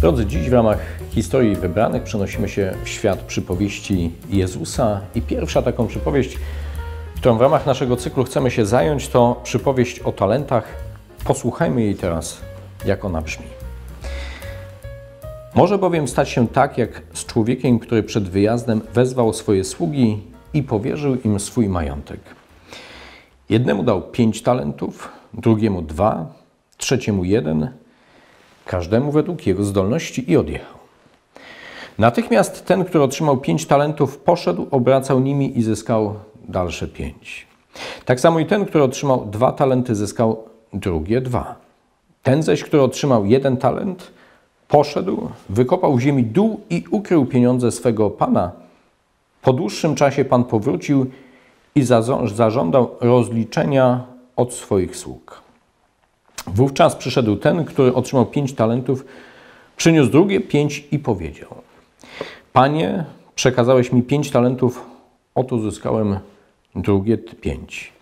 Drodzy, dziś w ramach historii wybranych przenosimy się w świat przypowieści Jezusa i pierwsza taką przypowieść, którą w ramach naszego cyklu chcemy się zająć, to przypowieść o talentach. Posłuchajmy jej teraz, jak ona brzmi. Może bowiem stać się tak, jak z człowiekiem, który przed wyjazdem wezwał swoje sługi i powierzył im swój majątek. Jednemu dał pięć talentów, drugiemu dwa, trzeciemu jeden, każdemu według jego zdolności i odjechał. Natychmiast ten, który otrzymał pięć talentów, poszedł, obracał nimi i zyskał dalsze pięć. Tak samo i ten, który otrzymał dwa talenty, zyskał drugie dwa. Ten zaś, który otrzymał jeden talent, poszedł, wykopał w ziemi dół i ukrył pieniądze swego pana. Po dłuższym czasie pan powrócił i zażądał rozliczenia od swoich sług. Wówczas przyszedł ten, który otrzymał pięć talentów, przyniósł drugie pięć i powiedział: Panie, przekazałeś mi pięć talentów, oto zyskałem drugie pięć.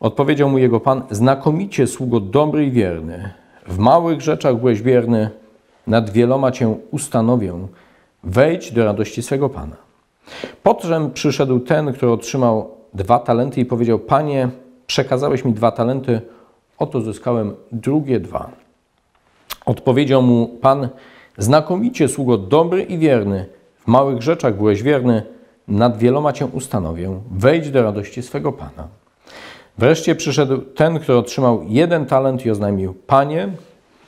Odpowiedział mu jego pan: Znakomicie, sługo dobry i wierny. W małych rzeczach byłeś wierny, nad wieloma cię ustanowię. Wejdź do radości swego pana. Potem przyszedł ten, który otrzymał dwa talenty i powiedział: Panie, przekazałeś mi dwa talenty, oto zyskałem drugie dwa. Odpowiedział mu Pan: Znakomicie, sługo dobry i wierny. W małych rzeczach byłeś wierny, nad wieloma cię ustanowię. Wejdź do radości swego Pana. Wreszcie przyszedł ten, który otrzymał jeden talent i oznajmił: Panie,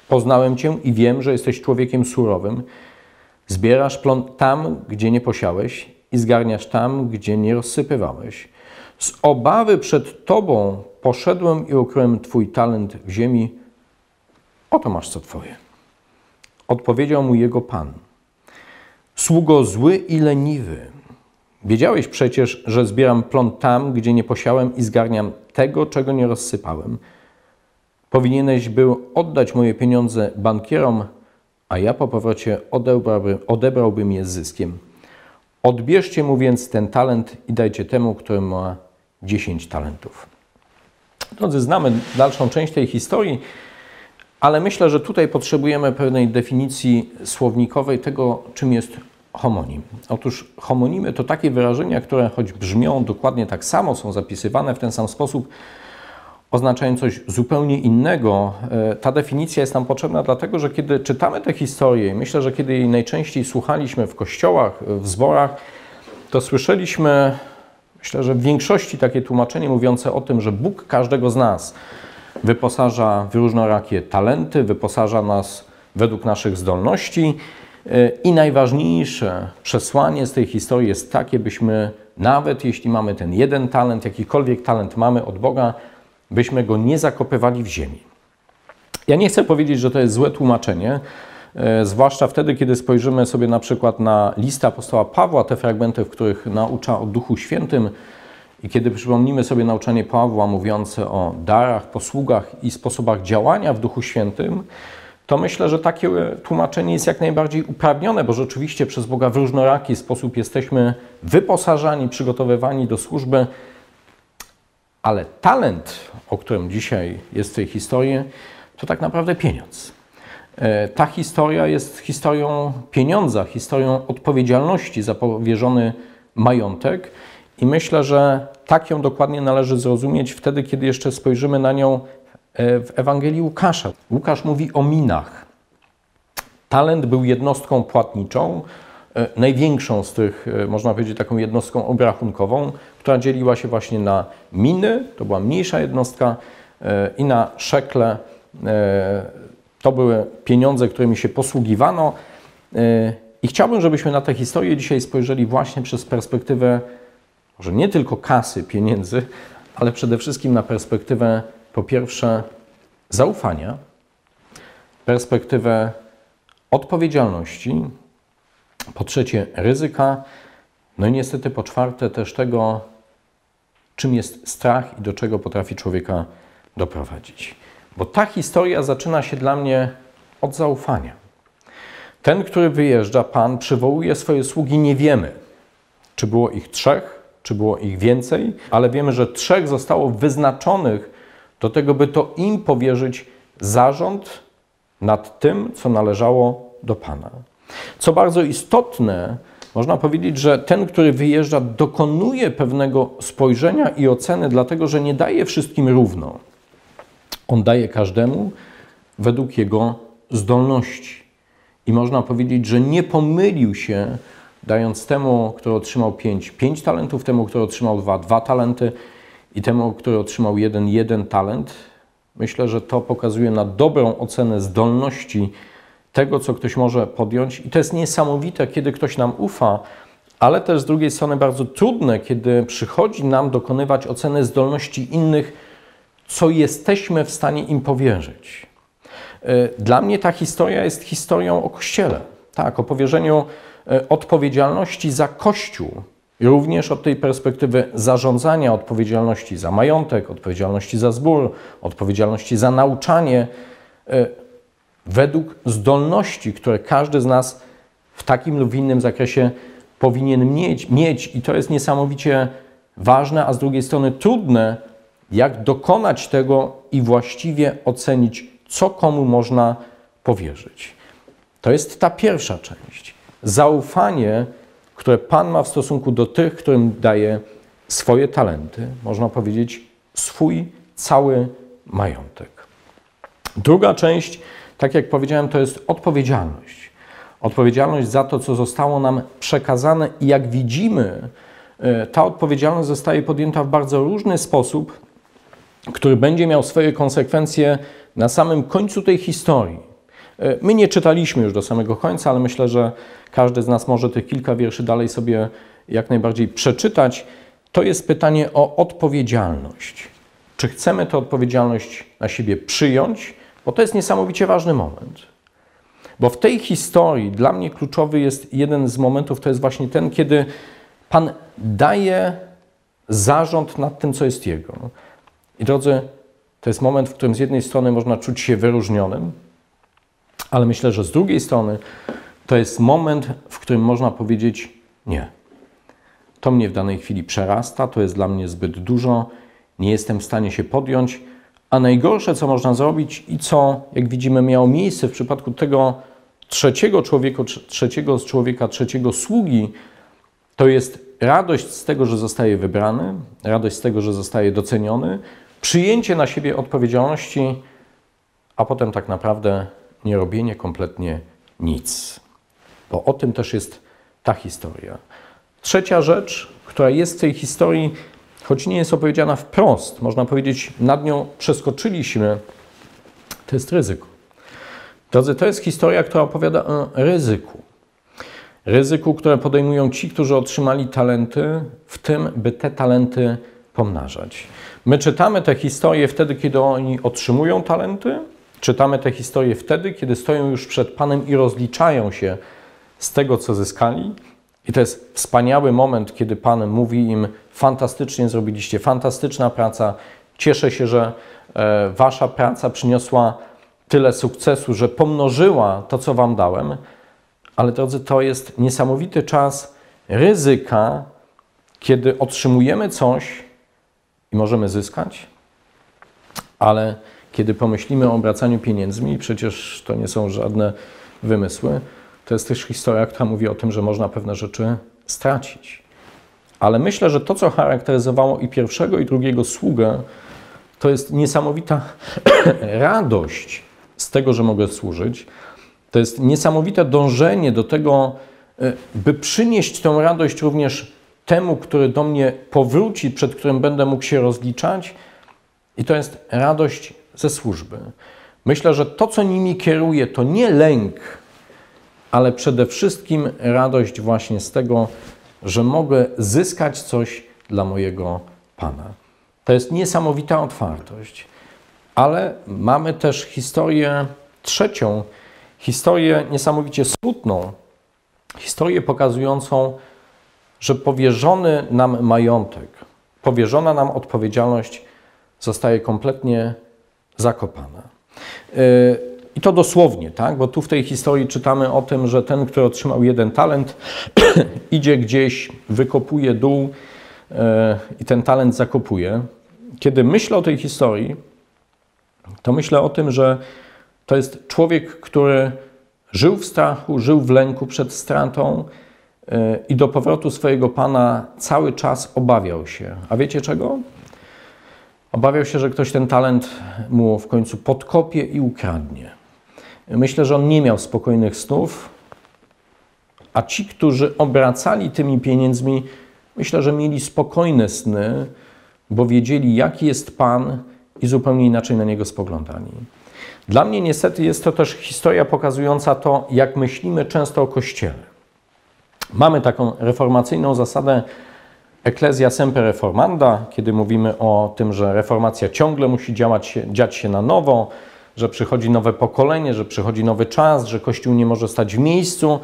poznałem cię i wiem, że jesteś człowiekiem surowym. Zbierasz plon tam, gdzie nie posiałeś i zgarniasz tam, gdzie nie rozsypywałeś. Z obawy przed Tobą poszedłem i ukryłem Twój talent w ziemi. Oto masz co Twoje. Odpowiedział mu jego Pan. Sługo zły i leniwy. Wiedziałeś przecież, że zbieram plon tam, gdzie nie posiałem i zgarniam tego, czego nie rozsypałem. Powinieneś był oddać moje pieniądze bankierom, a ja po powrocie odebrałbym, odebrałbym je z zyskiem. Odbierzcie mu więc ten talent i dajcie temu, który ma 10 talentów. Drodzy, znamy dalszą część tej historii, ale myślę, że tutaj potrzebujemy pewnej definicji słownikowej tego, czym jest homonim. Otóż homonimy to takie wyrażenia, które choć brzmią dokładnie tak samo, są zapisywane w ten sam sposób, oznaczają coś zupełnie innego. E, ta definicja jest nam potrzebna dlatego, że kiedy czytamy tę historię, myślę, że kiedy jej najczęściej słuchaliśmy w kościołach, w zborach, to słyszeliśmy Myślę, że w większości takie tłumaczenie mówiące o tym, że Bóg każdego z nas wyposaża w różnorakie talenty, wyposaża nas według naszych zdolności. I najważniejsze przesłanie z tej historii jest takie, byśmy nawet jeśli mamy ten jeden talent, jakikolwiek talent mamy od Boga, byśmy go nie zakopywali w ziemi. Ja nie chcę powiedzieć, że to jest złe tłumaczenie, E, zwłaszcza wtedy, kiedy spojrzymy sobie na przykład na listę apostoła Pawła, te fragmenty, w których naucza o Duchu Świętym i kiedy przypomnimy sobie nauczanie Pawła mówiące o darach, posługach i sposobach działania w Duchu Świętym, to myślę, że takie tłumaczenie jest jak najbardziej uprawnione, bo rzeczywiście przez Boga w różnoraki sposób jesteśmy wyposażani, przygotowywani do służby, ale talent, o którym dzisiaj jest w tej historii, to tak naprawdę pieniądz. E, ta historia jest historią pieniądza, historią odpowiedzialności za powierzony majątek i myślę, że tak ją dokładnie należy zrozumieć wtedy, kiedy jeszcze spojrzymy na nią e, w Ewangelii Łukasza. Łukasz mówi o minach. Talent był jednostką płatniczą, e, największą z tych, można powiedzieć, taką jednostką obrachunkową, która dzieliła się właśnie na miny, to była mniejsza jednostka, i na szekle, to były pieniądze, którymi się posługiwano. E, I chciałbym, żebyśmy na tę historię dzisiaj spojrzeli właśnie przez perspektywę może nie tylko kasy, pieniędzy, ale przede wszystkim na perspektywę po pierwsze zaufania, perspektywę odpowiedzialności, po trzecie ryzyka, no i niestety po czwarte też tego, czym jest strach i do czego potrafi człowieka doprowadzić. Bo ta historia zaczyna się dla mnie od zaufania. Ten, który wyjeżdża, Pan przywołuje swoje sługi, nie wiemy, czy było ich trzech, czy było ich więcej, ale wiemy, że trzech zostało wyznaczonych do tego, by to im powierzyć zarząd nad tym, co należało do Pana. Co bardzo istotne, można powiedzieć, że ten, który wyjeżdża, dokonuje pewnego spojrzenia i oceny, dlatego że nie daje wszystkim równo. On daje każdemu według jego zdolności. I można powiedzieć, że nie pomylił się, dając temu, który otrzymał pięć, pięć talentów, temu, który otrzymał dwa, dwa talenty i temu, który otrzymał jeden, jeden talent. Myślę, że to pokazuje na dobrą ocenę zdolności tego, co ktoś może podjąć. I to jest niesamowite, kiedy ktoś nam ufa, ale też z drugiej strony bardzo trudne, kiedy przychodzi nam dokonywać oceny zdolności innych, co jesteśmy w stanie im powierzyć. E, dla mnie ta historia jest historią o Kościele, tak, o powierzeniu e, odpowiedzialności za Kościół, również od tej perspektywy zarządzania, odpowiedzialności za majątek, odpowiedzialności za zbór, odpowiedzialności za nauczanie, e, według zdolności, które każdy z nas w takim lub innym zakresie powinien mieć, mieć. I to jest niesamowicie ważne, a z drugiej strony trudne, jak dokonać tego i właściwie ocenić, co komu można powierzyć. To jest ta pierwsza część. Zaufanie, które Pan ma w stosunku do tych, którym daje swoje talenty, można powiedzieć, swój cały majątek. Druga część tak jak powiedziałem, to jest odpowiedzialność. Odpowiedzialność za to, co zostało nam przekazane, i jak widzimy, e, ta odpowiedzialność zostaje podjęta w bardzo różny sposób, który będzie miał swoje konsekwencje na samym końcu tej historii. E, my nie czytaliśmy już do samego końca, ale myślę, że każdy z nas może tych kilka wierszy dalej sobie jak najbardziej przeczytać. To jest pytanie o odpowiedzialność. Czy chcemy tę odpowiedzialność na siebie przyjąć? Bo to jest niesamowicie ważny moment. Bo w tej historii dla mnie kluczowy jest jeden z momentów, to jest właśnie ten, kiedy Pan daje zarząd nad tym, co jest Jego. I drodzy, to jest moment, w którym z jednej strony można czuć się wyróżnionym, ale myślę, że z drugiej strony to jest moment, w którym można powiedzieć nie. To mnie w danej chwili przerasta, to jest dla mnie zbyt dużo, nie jestem w stanie się podjąć, a najgorsze, co można zrobić i co, jak widzimy, miało miejsce w przypadku tego trzeciego człowieka, trzeciego człowieka, trzeciego sługi, to jest radość z tego, że zostaje wybrany, radość z tego, że zostaje doceniony, przyjęcie na siebie odpowiedzialności, a potem tak naprawdę nie robienie kompletnie nic. Bo o tym też jest ta historia. Trzecia rzecz, która jest w tej historii, choć nie jest opowiedziana wprost, można powiedzieć, nad nią przeskoczyliśmy, to jest ryzyko. Drodzy, to jest historia, która opowiada o ryzyku. Ryzyku, które podejmują ci, którzy otrzymali talenty, w tym, by te talenty pomnażać. My czytamy te historie wtedy, kiedy oni otrzymują talenty, czytamy te historie wtedy, kiedy stoją już przed Panem i rozliczają się z tego, co zyskali, i to jest wspaniały moment, kiedy Pan mówi im: Fantastycznie zrobiliście, fantastyczna praca. Cieszę się, że e, Wasza praca przyniosła tyle sukcesu, że pomnożyła to, co Wam dałem. Ale drodzy, to jest niesamowity czas ryzyka, kiedy otrzymujemy coś możemy zyskać, ale kiedy pomyślimy o obracaniu pieniędzmi, przecież to nie są żadne wymysły, to jest też historia, która mówi o tym, że można pewne rzeczy stracić. Ale myślę, że to, co charakteryzowało i pierwszego, i drugiego sługę, to jest niesamowita radość z tego, że mogę służyć. To jest niesamowite dążenie do tego, e, by przynieść tę radość również temu, który do mnie powróci, przed którym będę mógł się rozliczać. I to jest radość ze służby. Myślę, że to, co nimi kieruje, to nie lęk ale przede wszystkim radość właśnie z tego, że mogę zyskać coś dla mojego Pana. To jest niesamowita otwartość. Ale mamy też historię trzecią, historię niesamowicie smutną, historię pokazującą, że powierzony nam majątek, powierzona nam odpowiedzialność zostaje kompletnie zakopana. Yy, i to dosłownie, tak? bo tu w tej historii czytamy o tym, że ten, który otrzymał jeden talent, idzie gdzieś, wykopuje dół yy, i ten talent zakopuje. Kiedy myślę o tej historii, to myślę o tym, że to jest człowiek, który żył w strachu, żył w lęku przed stratą i do powrotu swojego pana cały czas obawiał się. A wiecie czego? Obawiał się, że ktoś ten talent mu w końcu podkopie i ukradnie. Myślę, że on nie miał spokojnych snów, a ci, którzy obracali tymi pieniędzmi, myślę, że mieli spokojne sny, bo wiedzieli, jaki jest Pan i zupełnie inaczej na niego spoglądali. Dla mnie niestety jest to też historia pokazująca to, jak myślimy często o Kościele. Mamy taką reformacyjną zasadę Ecclesia semper reformanda, kiedy mówimy o tym, że reformacja ciągle musi działać dziać się na nowo, że przychodzi nowe pokolenie, że przychodzi nowy czas, że Kościół nie może stać w miejscu.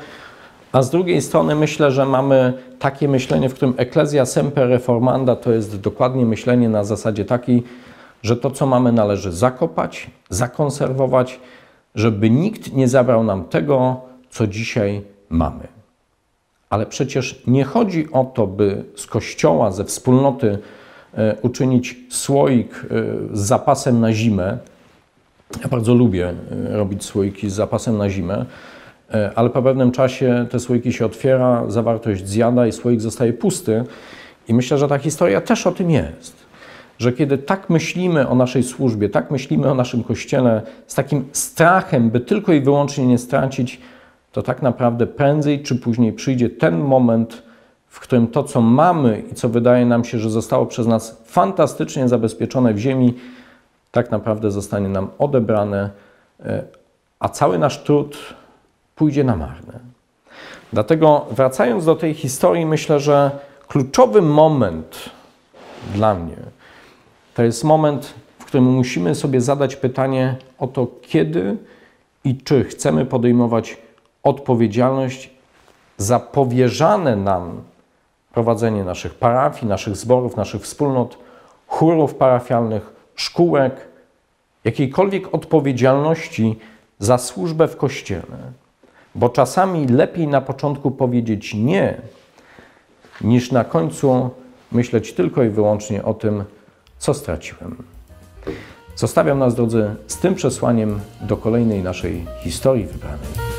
A z drugiej strony myślę, że mamy takie myślenie, w którym Ecclesia semper reformanda to jest dokładnie myślenie na zasadzie takiej, że to, co mamy, należy zakopać, zakonserwować, żeby nikt nie zabrał nam tego, co dzisiaj mamy. Ale przecież nie chodzi o to, by z kościoła, ze wspólnoty e, uczynić słoik e, z zapasem na zimę. Ja bardzo lubię e, robić słoiki z zapasem na zimę, ale po pewnym czasie te słoiki się otwiera, zawartość zjada i słoik zostaje pusty. I myślę, że ta historia też o tym jest. Że kiedy tak myślimy o naszej służbie, tak myślimy o naszym kościele, z takim strachem, by tylko i wyłącznie nie stracić, to tak naprawdę prędzej czy później przyjdzie ten moment, w którym to, co mamy i co wydaje nam się, że zostało przez nas fantastycznie zabezpieczone w ziemi, tak naprawdę zostanie nam odebrane, e, a cały nasz trud pójdzie na marne. Dlatego wracając do tej historii, myślę, że kluczowy moment dla mnie to jest moment, w którym musimy sobie zadać pytanie o to, kiedy i czy chcemy podejmować odpowiedzialność za powierzane nam prowadzenie naszych parafii, naszych zborów, naszych wspólnot, chórów parafialnych, szkółek, jakiejkolwiek odpowiedzialności za służbę w kościele. Bo czasami lepiej na początku powiedzieć nie, niż na końcu myśleć tylko i wyłącznie o tym, co straciłem. Zostawiam nas, drodzy, z tym przesłaniem do kolejnej naszej historii wybranej.